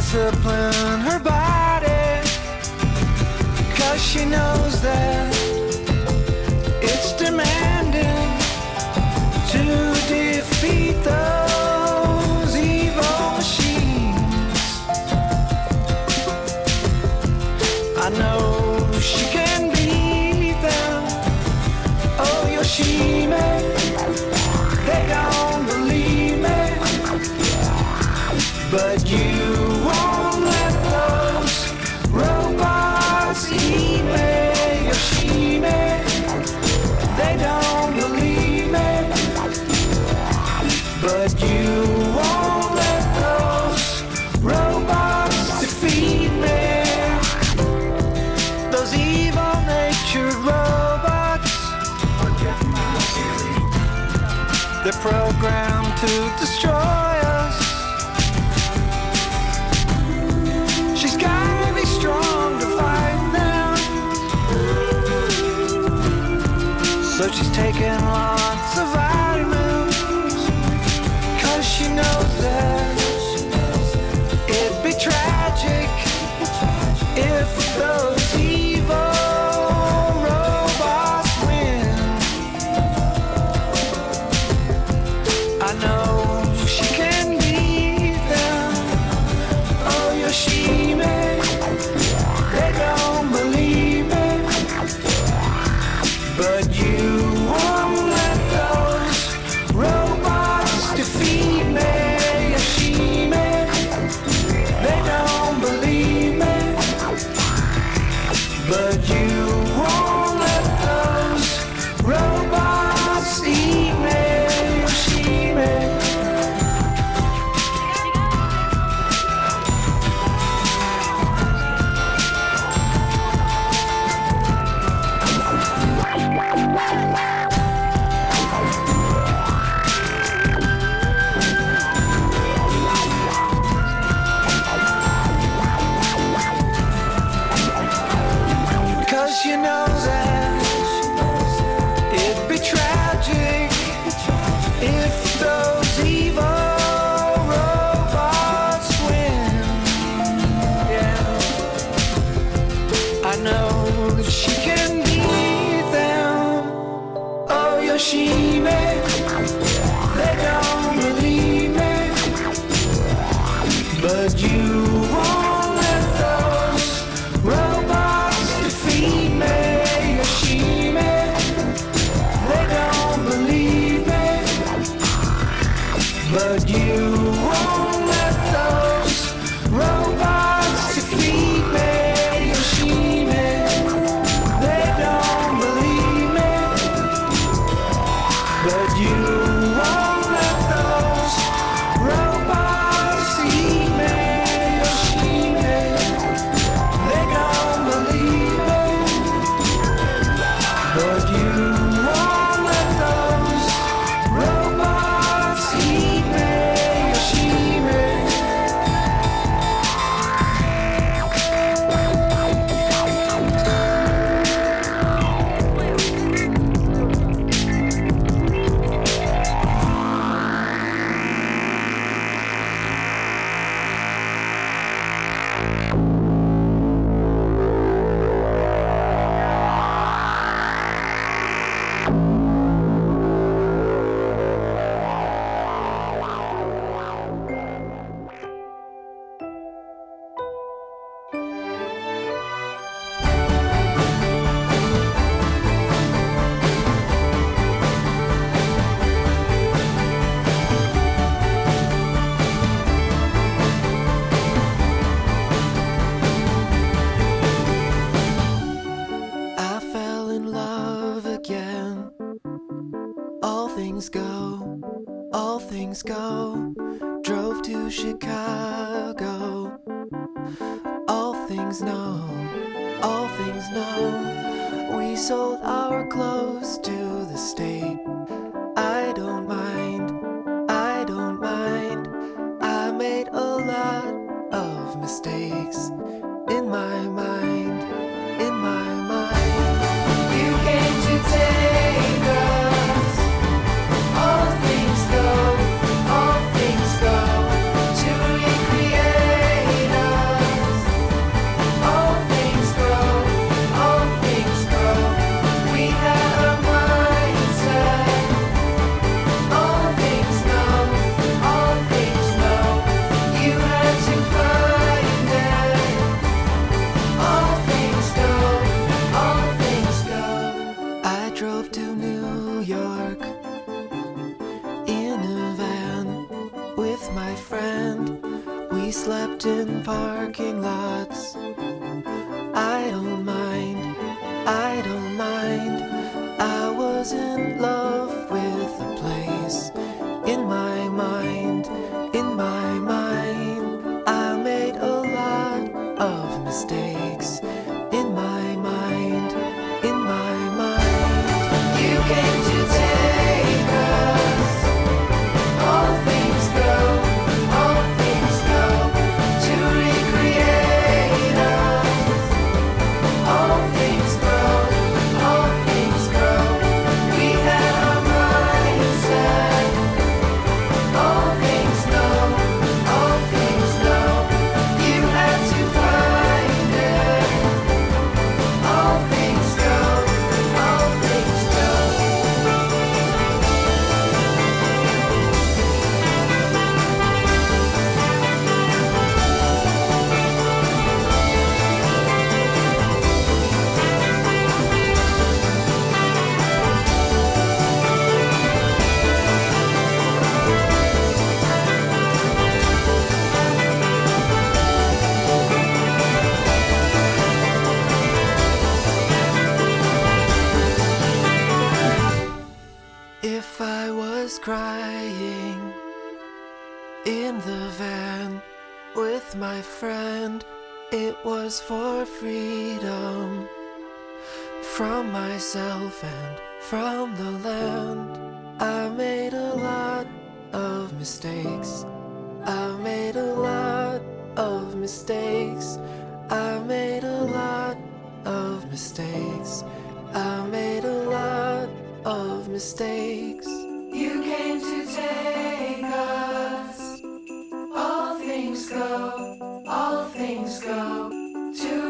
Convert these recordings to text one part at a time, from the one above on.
discipline. So she's taking lots of vitamins. Cause she knows that it'd be tragic if those. my friend, it was for freedom from myself and from the land. I made a lot of mistakes. I made a lot of mistakes. I made a lot of mistakes. I made a lot of mistakes. You came to take us all things things go, all things go to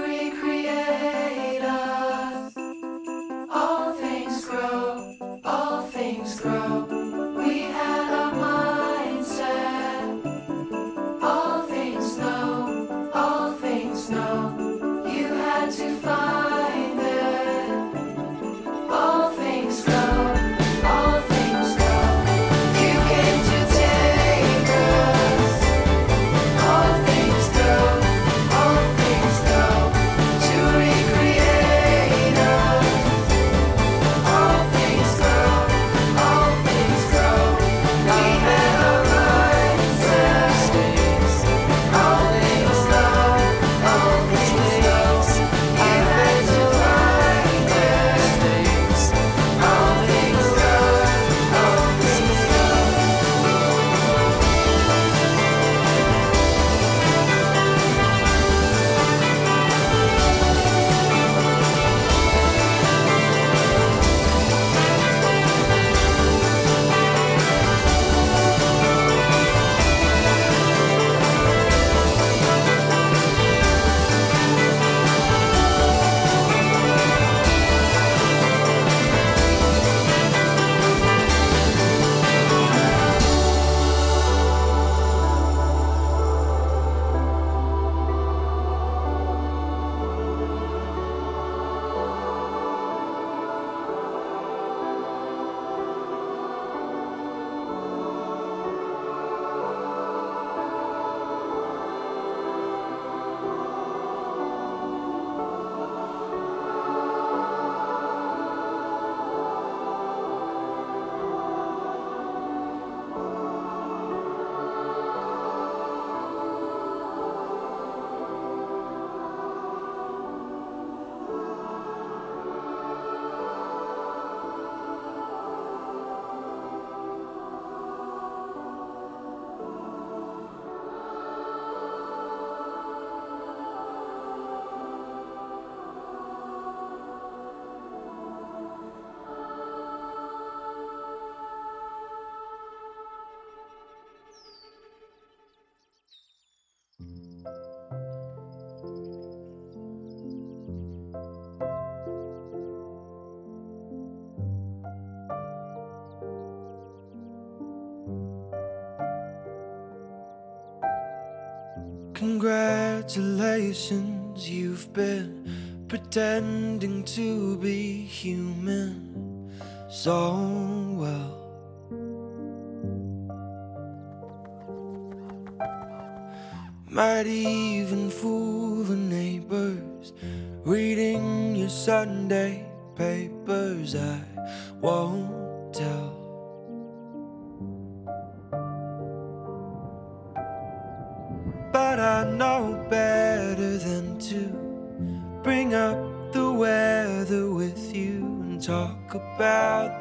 Congratulations, you've been pretending to be human so well. Might even fool the neighbors reading your Sunday papers. I won't about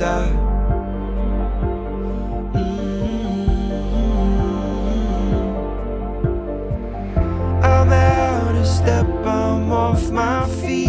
Mm-hmm. I'm out of step, I'm off my feet.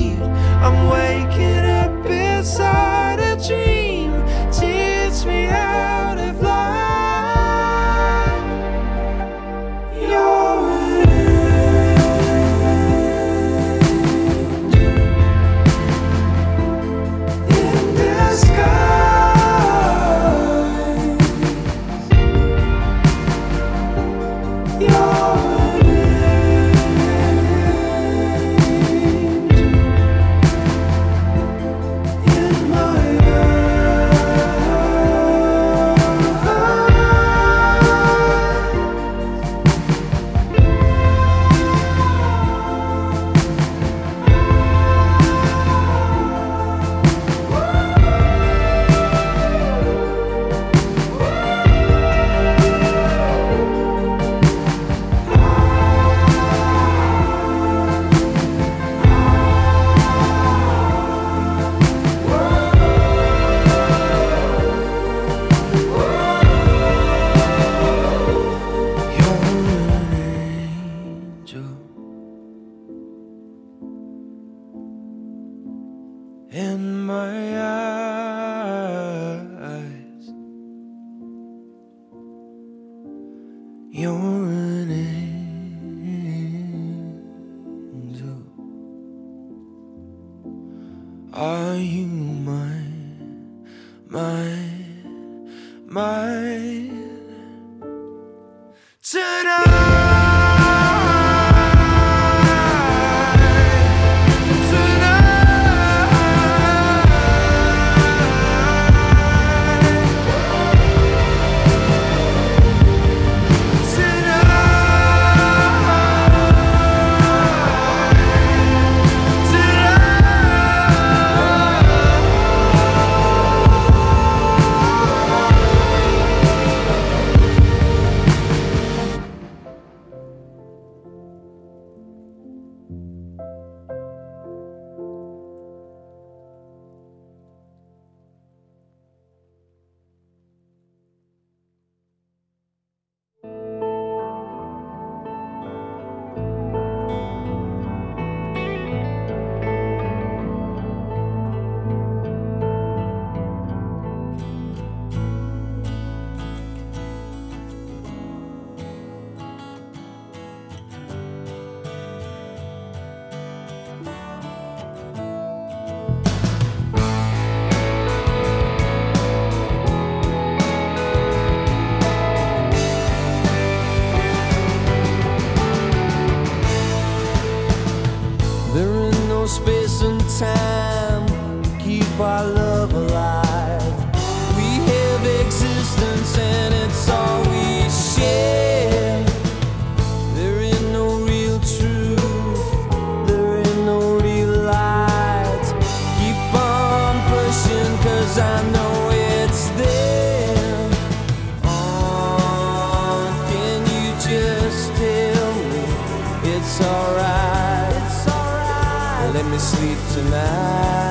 My, my, my. Tonight. Sleep tonight.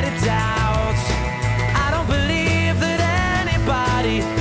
doubts. I don't believe that anybody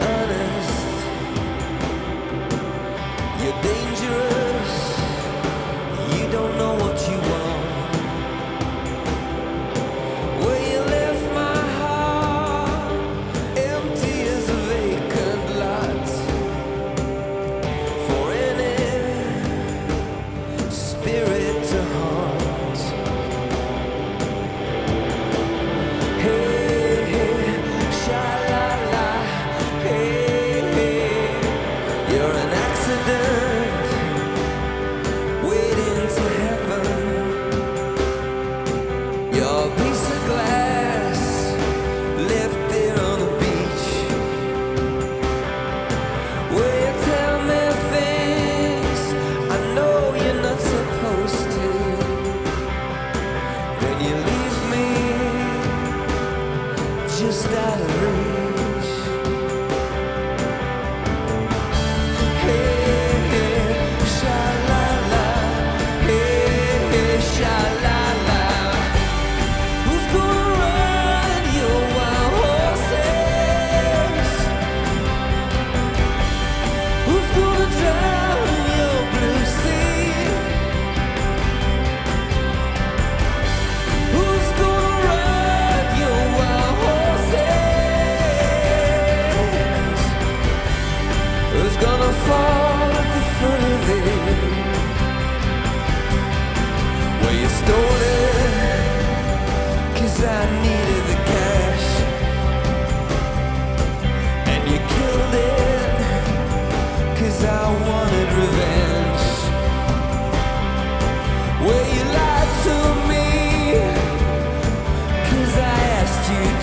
earning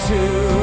to.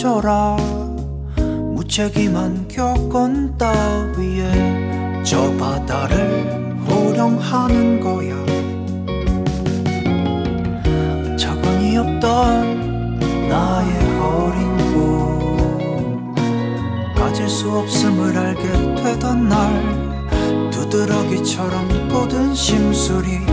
꺼져라. 무책임한 교건 따위에 저 바다를 호령하는 거야. 차관이 없던 나의 어린 꿈. 가질 수 없음을 알게 되던 날. 두드러기처럼 뻗은 심술이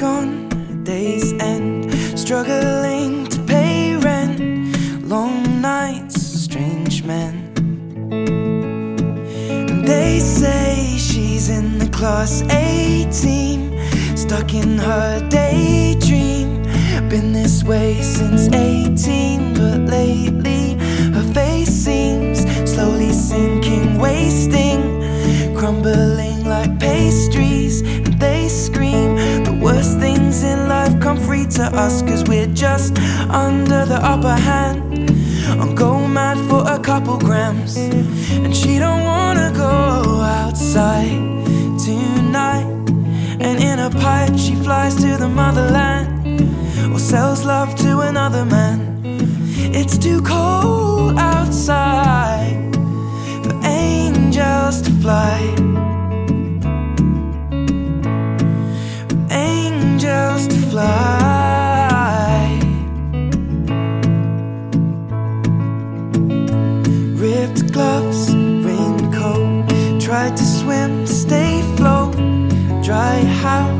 gone, days end, struggling to pay rent, long nights, strange men. And they say she's in the class A team, stuck in her daydream. Been this way since 18, but lately her face seems slowly sinking, wasting, crumbling like pastries. In life come free to us, cause we're just under the upper hand. I'm go mad for a couple grams, and she don't wanna go outside tonight. And in a pipe, she flies to the motherland or sells love to another man. It's too cold outside for angels to fly. Angels to fly. Ripped gloves, raincoat. Tried to swim, stay float. Dry house,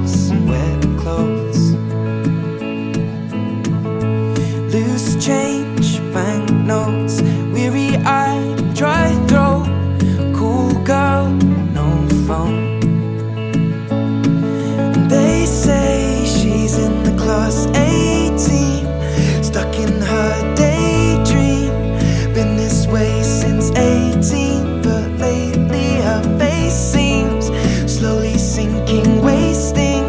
18, stuck in her daydream. Been this way since 18, but lately her face seems slowly sinking, wasting,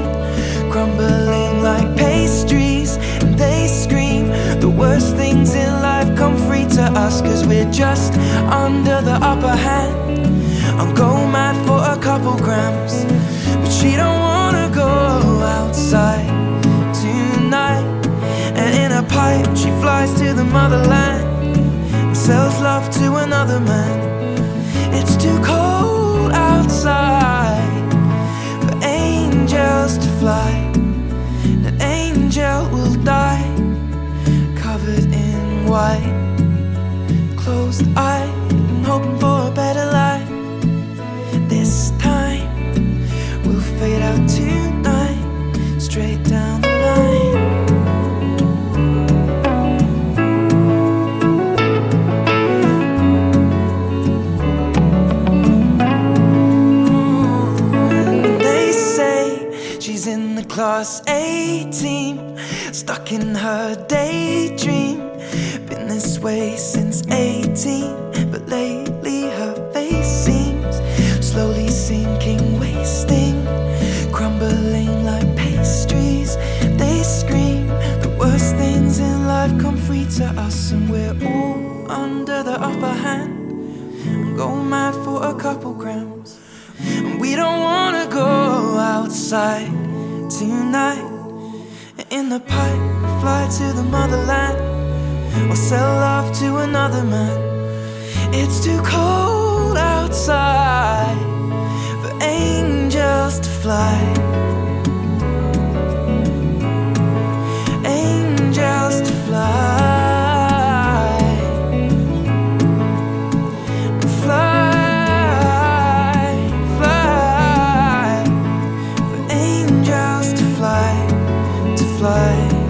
crumbling like pastries. And they scream the worst things in life come free to us, cause we're just under the upper hand. I'm go mad for a couple grams, but she don't wanna go outside pipe, she flies to the motherland and sells love to another man. It's too cold outside for angels to fly. An angel will die covered in white, closed eye, and hoping for a better life. This time we'll fade out tonight, straight down 18, stuck in her daydream. Been this way since 18, but lately her face seems slowly sinking, wasting, crumbling like pastries. They scream the worst things in life come free to us, and we're all under the upper hand. Go mad for a couple grams, and we don't wanna go outside tonight. In the pipe, fly to the motherland or sell love to another man. It's too cold outside for angels to fly. Angels to. Fly, to fly,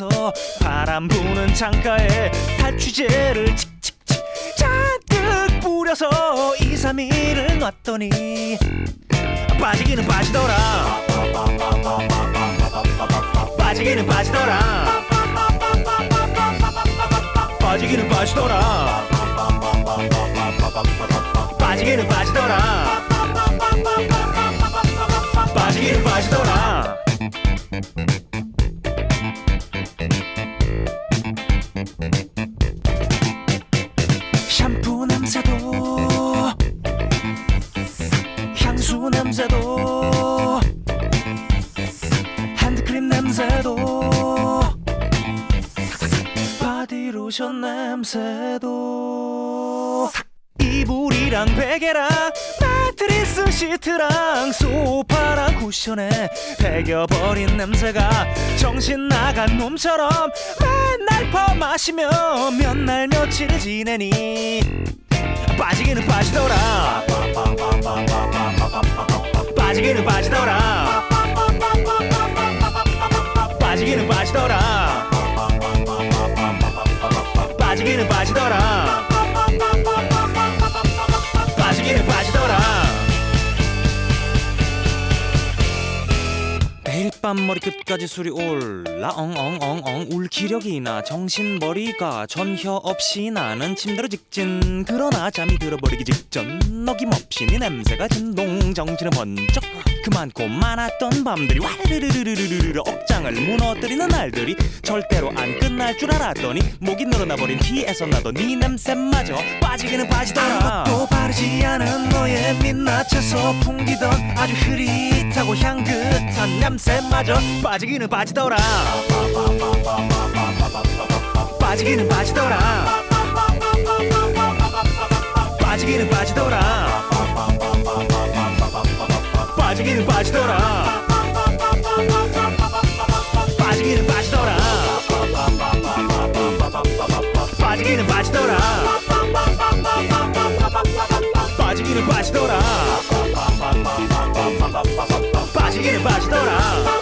걸었어 바람 부는 창가에 탈취제를 칙칙칙 잔뜩 뿌려서 2, 3일을 놨더니 빠지기는 빠지더라. 빠지기는 빠지더라. 빠지기는 빠지더라. 빠지기는 빠지더라. 빠지기는 빠지더라 냄새도 이불이랑 베개랑 매트리스 시트랑 소파랑 쿠션에 배겨버린 냄새가 정신 나간 놈처럼 맨날 퍼마시며 몇 날 며칠 지내니? 빠지기는 빠지더라. 빠지기는 빠지더라. 빠지기는 빠지더라 빠지기는 빠지더라. 빠지기는 빠지더라. 매일 밤 머리끝까지 술이 올라 엉엉엉엉. 울 기력이 나 정신머리가 전혀 없이 나는 침대로 직진. 그러나 잠이 들어버리기 직전 어김없이 네 냄새가 진동. 정신을 번쩍 그 많고 많았던 밤들이 와르르르르르르 억장을 무너뜨리는 날들이 절대로 안 끝날 줄 알았더니 목이 늘어나버린 뒤에서 나도 네 냄새마저 빠지기는 빠지더라. 또 바르지 않은 너의 민낯에서 풍기던 아주 흐릿하고 향긋한 냄새마저 빠지기는 빠지더라. 빠지기는 빠지더라. 빠지기는 빠지더라 빠지기는 빠지더라. 빠지기는 빠지더라. 빠지기는 빠지더라. 빠지기는 빠지더라. 빠지기는 빠지더라